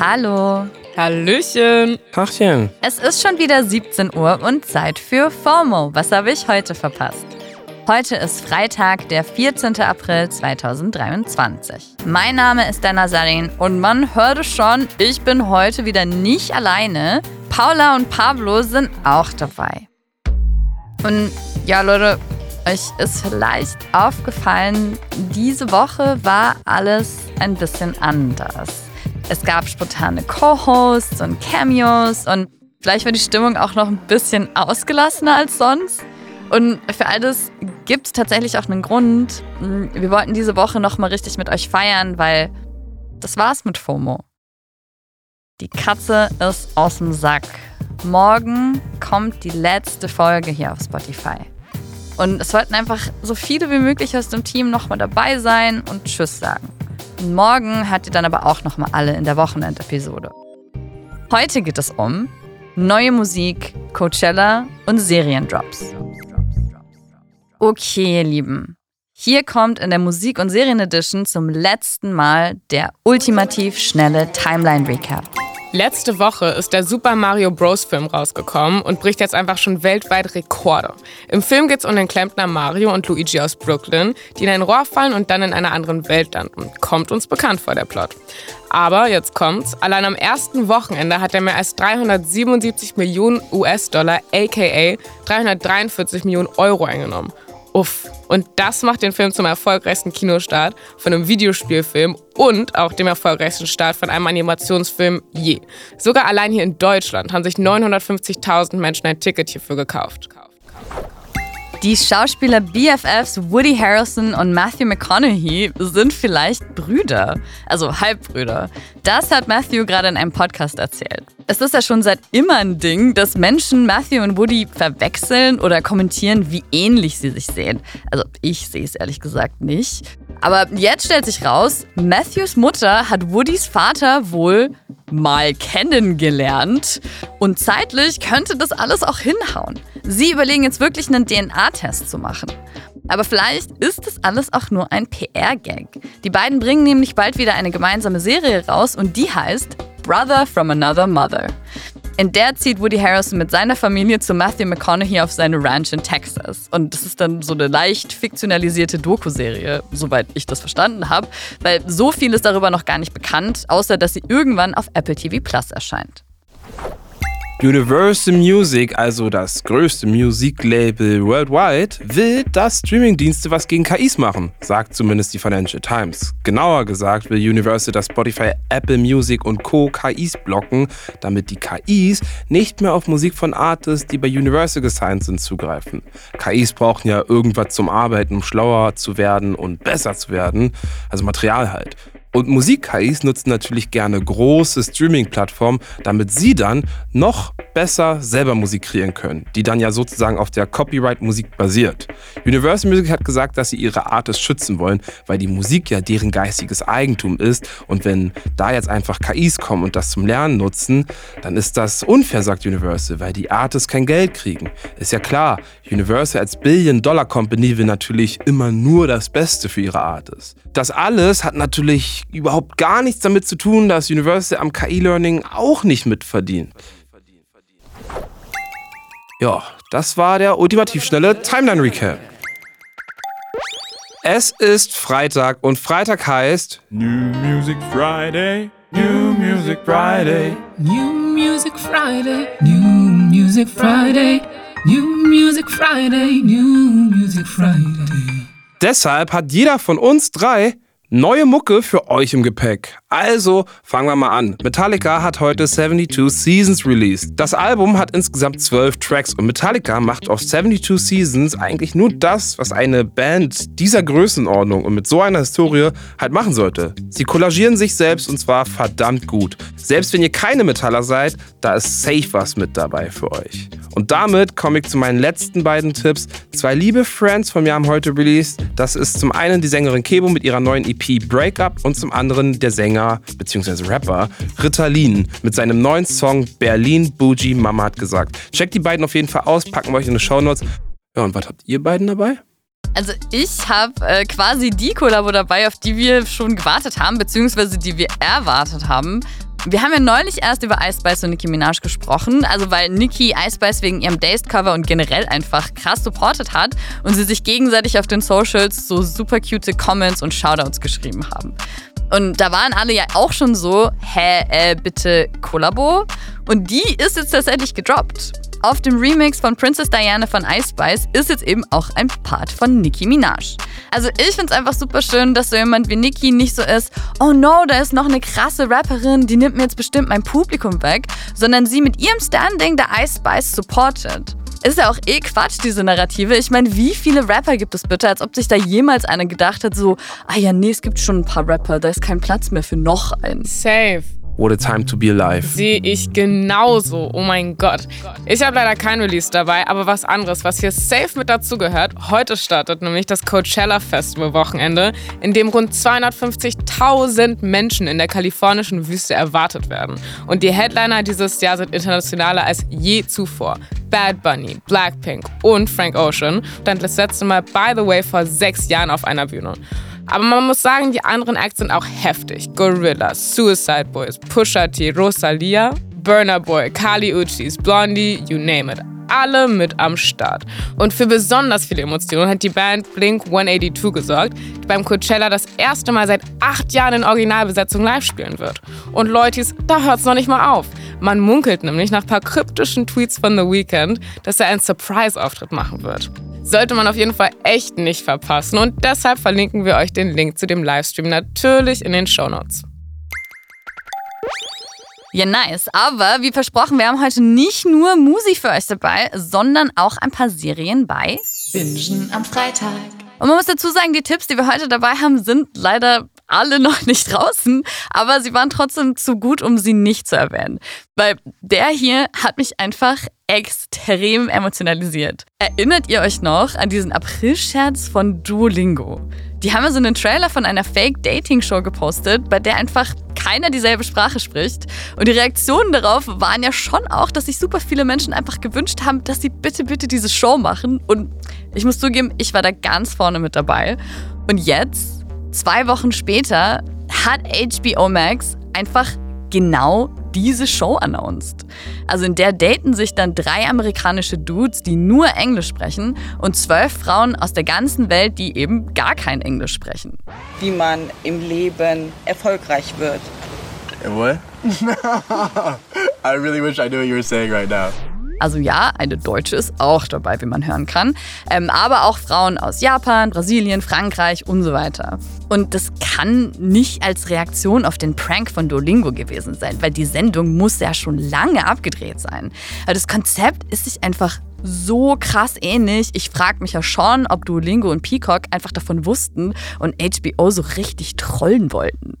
Hallo. Hallöchen. Tachchen. Es ist schon wieder 17 Uhr und Zeit für FOMO. Was habe ich heute verpasst? Heute ist Freitag, der 14. April 2023. Mein Name ist Dana Sarin und man hörte schon, ich bin heute wieder nicht alleine. Paula und Pablo sind auch dabei. Und ja, Leute, euch ist vielleicht aufgefallen, diese Woche war alles ein bisschen anders. Es gab spontane Co-Hosts und Cameos und vielleicht war die Stimmung auch noch ein bisschen ausgelassener als sonst. Und für all das gibt es tatsächlich auch einen Grund. Wir wollten diese Woche nochmal richtig mit euch feiern, weil das war's mit FOMO. Die Katze ist aus dem Sack. Morgen kommt die letzte Folge hier auf Spotify. Und es sollten einfach so viele wie möglich aus dem Team nochmal dabei sein und Tschüss sagen. Und morgen hört ihr dann aber auch nochmal alle in der Wochenendepisode. Heute geht es um neue Musik, Coachella und Seriendrops. Okay, ihr Lieben. Hier kommt in der Musik- und Serienedition zum letzten Mal der ultimativ schnelle Timeline-Recap. Letzte Woche ist der Super Mario Bros. Film rausgekommen und bricht jetzt einfach schon weltweit Rekorde. Im Film geht es um den Klempner Mario und Luigi aus Brooklyn, die in ein Rohr fallen und dann in einer anderen Welt landen. Kommt uns bekannt vor der Plot. Aber jetzt kommt's. Allein am ersten Wochenende hat er mehr als 377 Millionen US-Dollar, aka 343 Millionen Euro eingenommen. Uff. Und das macht den Film zum erfolgreichsten Kinostart von einem Videospielfilm und auch dem erfolgreichsten Start von einem Animationsfilm je. Sogar allein hier in Deutschland haben sich 950.000 Menschen ein Ticket hierfür gekauft. Die Schauspieler BFFs Woody Harrelson und Matthew McConaughey sind vielleicht Brüder, also Halbbrüder. Das hat Matthew gerade in einem Podcast erzählt. Es ist ja schon seit immer ein Ding, dass Menschen Matthew und Woody verwechseln oder kommentieren, wie ähnlich sie sich sehen. Also ich sehe es ehrlich gesagt nicht. Aber jetzt stellt sich raus, Matthews Mutter hat Woodys Vater wohl mal kennengelernt. Und zeitlich könnte das alles auch hinhauen. Sie überlegen jetzt wirklich einen DNA-Test zu machen. Aber vielleicht ist das alles auch nur ein PR-Gag. Die beiden bringen nämlich bald wieder eine gemeinsame Serie raus und die heißt Brother from Another Mother. In der zieht Woody Harrelson mit seiner Familie zu Matthew McConaughey auf seine Ranch in Texas. Und das ist dann so eine leicht fiktionalisierte Doku-Serie, soweit ich das verstanden habe, weil so viel ist darüber noch gar nicht bekannt, außer dass sie irgendwann auf Apple TV Plus erscheint. Universal Music, also das größte Musiklabel worldwide, will, dass Streamingdienste was gegen KIs machen, sagt zumindest die Financial Times. Genauer gesagt will Universal, dass Spotify, Apple Music und Co. KIs blocken, damit die KIs nicht mehr auf Musik von Artists, die bei Universal gesigned sind, zugreifen. KIs brauchen ja irgendwas zum Arbeiten, um schlauer zu werden und besser zu werden, also Material halt. Und Musik-KIs nutzen natürlich gerne große Streaming-Plattformen, damit sie dann noch besser selber Musik kreieren können, die dann ja sozusagen auf der Copyright-Musik basiert. Universal Music hat gesagt, dass sie ihre Artists schützen wollen, weil die Musik ja deren geistiges Eigentum ist. Und wenn da jetzt einfach KIs kommen und das zum Lernen nutzen, dann ist das unfair, sagt Universal, weil die Artists kein Geld kriegen. Ist ja klar, Universal als Billion-Dollar-Company will natürlich immer nur das Beste für ihre Artists. Das alles hat natürlich überhaupt gar nichts damit zu tun, dass Universal am KI-Learning auch nicht mitverdient. Ja, das war der ultimativ schnelle Timeline-Recap. Es ist Freitag und Freitag heißt New Music Friday, New Music Friday. New Music Friday, New Music Friday, New Music Friday, New Music Friday. Deshalb hat jeder von uns drei neue Mucke für euch im Gepäck. Also fangen wir mal an. Metallica hat heute 72 Seasons released. Das Album hat insgesamt 12 Tracks und Metallica macht auf 72 Seasons eigentlich nur das, was eine Band dieser Größenordnung und mit so einer Historie halt machen sollte. Sie kollagieren sich selbst und zwar verdammt gut. Selbst wenn ihr keine Metaller seid, da ist safe was mit dabei für euch. Und damit komme ich zu meinen letzten beiden Tipps. Zwei liebe Friends von mir haben heute released. Das ist zum einen die Sängerin Kebo mit ihrer neuen EP Breakup und zum anderen der Sänger bzw. Rapper Ritalin mit seinem neuen Song Berlin Bougie Mama hat gesagt. Checkt die beiden auf jeden Fall aus, packen wir euch in die Shownotes. Ja, und was habt ihr beiden dabei? Also ich habe äh, quasi die Kollabo dabei, auf die wir schon gewartet haben, beziehungsweise die wir erwartet haben. wir haben ja neulich erst über Ice Spice und Nicki Minaj gesprochen, also weil Nicki Ice Spice wegen ihrem Dazed-Cover und generell einfach krass supportet hat und sie sich gegenseitig auf den Socials so super cute Comments und Shoutouts geschrieben haben. Und da waren alle ja auch schon so, hä, äh, bitte Kollabo? Und die ist jetzt tatsächlich gedroppt. Auf dem Remix von Princess Diana von Ice Spice ist jetzt eben auch ein Part von Nicki Minaj. Also ich finde es einfach super schön, dass so jemand wie Nicki nicht so ist, oh no, da ist noch eine krasse Rapperin, die nimmt mir jetzt bestimmt mein Publikum weg, sondern sie mit ihrem Standing der Ice Spice supportet. Ist ja auch eh Quatsch, diese Narrative. Ich meine, wie viele Rapper gibt es bitte, als ob sich da jemals einer gedacht hat, so, ah ja, nee, es gibt schon ein paar Rapper, da ist kein Platz mehr für noch einen. Safe. What a time to be alive. Sehe ich genauso. Oh mein Gott. Ich habe leider kein Release dabei, aber was anderes, was hier safe mit dazu gehört. Heute startet nämlich das Coachella Festival Wochenende, in dem rund 250.000 Menschen in der kalifornischen Wüste erwartet werden. Und die Headliner dieses Jahr sind internationaler als je zuvor. Bad Bunny, Blackpink und Frank Ocean stand das letzte Mal, by the way, vor sechs Jahren auf einer Bühne. Aber man muss sagen, die anderen Acts sind auch heftig. Gorillaz, Suicide Boys, Pusha T, Rosalia, Burner Boy, Kali Uchis, Blondie, you name it. Alle mit am Start. Und für besonders viele Emotionen hat die Band Blink 182 gesorgt, die beim Coachella das erste Mal seit acht Jahren in Originalbesetzung live spielen wird. Und Leutis, da hört's noch nicht mal auf. Man munkelt nämlich nach paar kryptischen Tweets von The Weeknd, dass er einen Surprise-Auftritt machen wird sollte man auf jeden Fall echt nicht verpassen. Und deshalb verlinken wir euch den Link zu dem Livestream natürlich in den Show Notes. Ja, nice. Aber wie versprochen, wir haben heute nicht nur Musik für euch dabei, sondern auch ein paar Serien bei Bingen am Freitag. Und man muss dazu sagen, die Tipps, die wir heute dabei haben, sind leider alle noch nicht draußen, aber sie waren trotzdem zu gut, um sie nicht zu erwähnen. Weil der hier hat mich einfach extrem emotionalisiert. Erinnert ihr euch noch an diesen Aprilscherz von Duolingo? Die haben ja so einen Trailer von einer Fake-Dating-Show gepostet, bei der einfach keiner dieselbe Sprache spricht. Und die Reaktionen darauf waren ja schon auch, dass sich super viele Menschen einfach gewünscht haben, dass sie bitte, bitte diese Show machen. Und ich muss zugeben, ich war da ganz vorne mit dabei. Und jetzt, zwei Wochen später, hat HBO Max einfach genau diese Show announced. Also in der daten sich dann drei amerikanische Dudes, die nur Englisch sprechen und zwölf Frauen aus der ganzen Welt, die eben gar kein Englisch sprechen. Wie man im Leben erfolgreich wird. What? I really wish I knew what you were saying right now. Also ja, eine Deutsche ist auch dabei, wie man hören kann. Ähm, aber auch Frauen aus Japan, Brasilien, Frankreich und so weiter. Und das kann nicht als Reaktion auf den Prank von Duolingo gewesen sein, weil die Sendung muss ja schon lange abgedreht sein. Also das Konzept ist sich einfach so krass ähnlich. Ich frage mich ja schon, ob Duolingo und Peacock einfach davon wussten und HBO so richtig trollen wollten.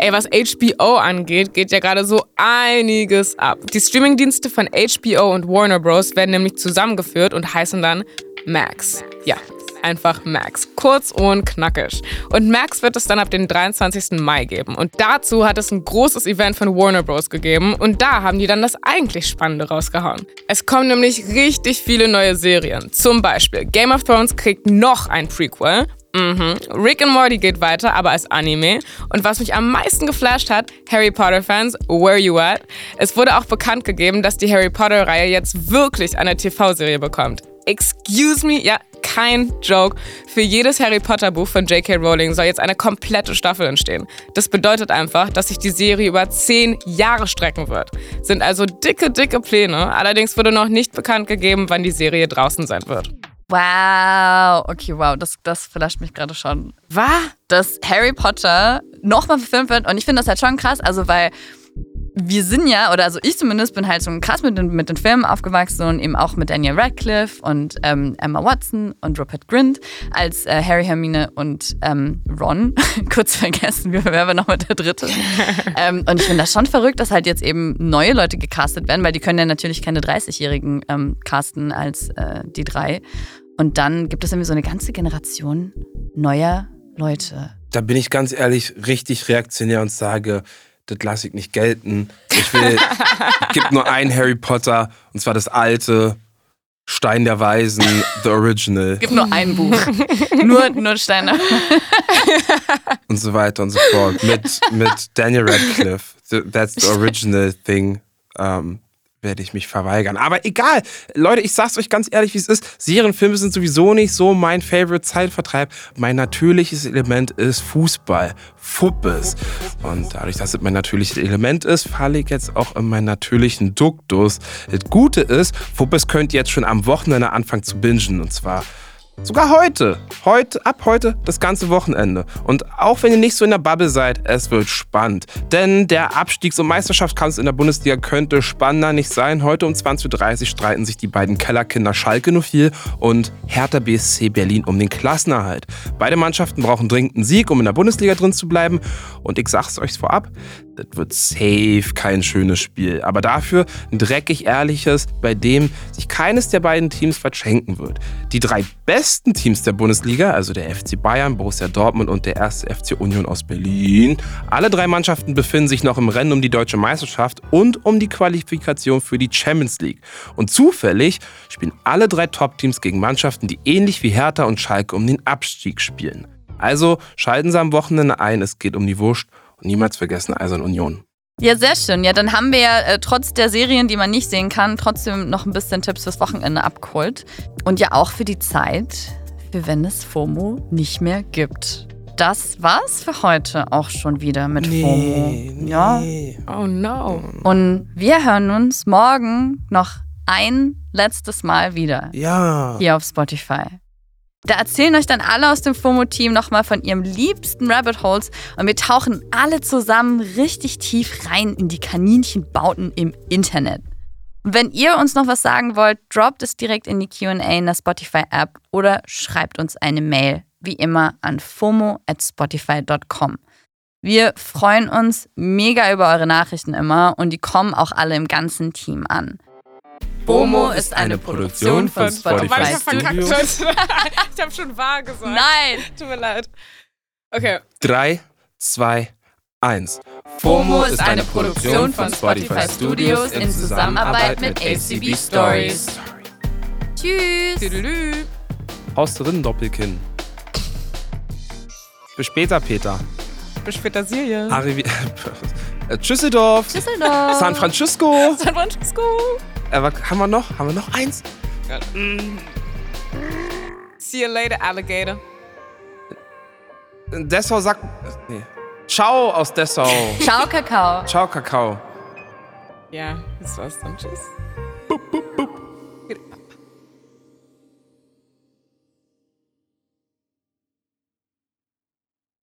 Ey, was HBO angeht, geht ja gerade so einiges ab. Die Streamingdienste von HBO und Warner Bros. werden nämlich zusammengeführt und heißen dann Max. Ja, einfach Max. Kurz und knackig. Und Max wird es dann ab dem 23. Mai geben. Und dazu hat es ein großes Event von Warner Bros. gegeben. Und da haben die dann das eigentlich Spannende rausgehauen. Es kommen nämlich richtig viele neue Serien. Zum Beispiel Game of Thrones kriegt noch ein Prequel. Mhm. Rick and Morty geht weiter, aber als Anime. Und was mich am meisten geflasht hat, Harry Potter-Fans, where you at? Es wurde auch bekannt gegeben, dass die Harry Potter-Reihe jetzt wirklich eine TV-Serie bekommt. Excuse me? Ja, kein Joke. Für jedes Harry Potter Buch von J.K. Rowling soll jetzt eine komplette Staffel entstehen. Das bedeutet einfach, dass sich die Serie über zehn Jahre strecken wird. Sind also dicke, dicke Pläne. Allerdings wurde noch nicht bekannt gegeben, wann die Serie draußen sein wird. Wow, okay, wow, das, das flasht mich gerade schon. Was? Dass Harry Potter nochmal verfilmt wird und ich finde das halt schon krass, also weil wir sind ja, oder also ich zumindest bin halt schon krass mit den, mit den Filmen aufgewachsen und eben auch mit Daniel Radcliffe und ähm, Emma Watson und Rupert Grint als äh, Harry, Hermine und ähm, Ron. Kurz vergessen, wer war noch mit der dritte. ähm, und ich finde das schon verrückt, dass halt jetzt eben neue Leute gecastet werden, weil die können ja natürlich keine 30-Jährigen ähm, casten als äh, die drei. Und dann gibt es irgendwie so eine ganze Generation neuer Leute. Da bin ich ganz ehrlich richtig reaktionär und sage, das lasse ich nicht gelten. Ich will, es gibt nur ein Harry Potter und zwar das alte. Stein der Weisen, The Original Gibt nur ein Buch. nur, nur Steine. und so weiter und so fort. Mit, mit Daniel Radcliffe. That's the original thing. Ähm, werde ich mich verweigern. Aber egal. Leute, ich sag's euch ganz ehrlich, wie es ist. Serienfilme sind sowieso nicht so mein Favorite Zeitvertreib. Mein natürliches Element ist Fußball. Fuppes. Und dadurch, dass es mein natürliches Element ist, falle ich jetzt auch in meinen natürlichen Duktus. Das Gute ist, Fuppes könnt ihr jetzt schon am Wochenende anfangen zu bingen. Und zwar Sogar heute. Heute, ab heute das ganze Wochenende. Und auch wenn ihr nicht so in der Bubble seid, es wird spannend. Denn der Abstiegs- und Meisterschaftskampf in der Bundesliga könnte spannender nicht sein. Heute um 20.30 Uhr streiten sich die beiden Kellerkinder Schalke 04 und Hertha BSC Berlin um den Klassenerhalt. Beide Mannschaften brauchen dringend einen Sieg, um in der Bundesliga drin zu bleiben. Und ich sag's euch vorab, das wird safe kein schönes Spiel. Aber dafür ein dreckig ehrliches, bei dem sich keines der beiden Teams verschenken wird. Die drei besten Teams der Bundesliga, also der FC Bayern, Borussia Dortmund und der erste FC Union aus Berlin, alle drei Mannschaften befinden sich noch im Rennen um die deutsche Meisterschaft und um die Qualifikation für die Champions League. Und zufällig spielen alle drei Top-Teams gegen Mannschaften, die ähnlich wie Hertha und Schalke um den Abstieg spielen. Also schalten Sie am Wochenende ein, es geht um die Wurst und niemals vergessen Eisern Union. Ja, sehr schön. Ja, dann haben wir ja äh, trotz der Serien, die man nicht sehen kann, trotzdem noch ein bisschen Tipps fürs Wochenende abgeholt. Und ja auch für die Zeit, für wenn es FOMO nicht mehr gibt. Das war's für heute auch schon wieder mit FOMO. Ja. Oh no. Und wir hören uns morgen noch ein letztes Mal wieder Ja. hier auf Spotify. Da erzählen euch dann alle aus dem FOMO-Team nochmal von ihrem liebsten Rabbit Holes und wir tauchen alle zusammen richtig tief rein in die Kaninchenbauten im Internet. Und wenn ihr uns noch was sagen wollt, droppt es direkt in die QA in der Spotify-App oder schreibt uns eine Mail, wie immer, an fomo at spotify.com. Wir freuen uns mega über eure Nachrichten immer und die kommen auch alle im ganzen Team an. FOMO ist eine Produktion von Spotify. Studios. ich hab schon wahr gesagt. Nein! Tut mir leid. Okay. Drei, zwei, eins. FOMO ist eine Produktion von Spotify Studios in Zusammenarbeit mit ACB Stories. Tschüss! Tüdelü. Haus drin, Doppelkinn. Bis später, Peter. Bis später, Silje. Arrivi Tschüsseldorf. Düsseldorf! San Francisco. San Francisco. Äh, was haben wir noch? Haben wir noch eins? See you later, Alligator. Dessau sagt. Nee. Ciao aus Dessau. Ciao, Kakao! Ciao, Kakao. Ja, das war's dann. Tschüss.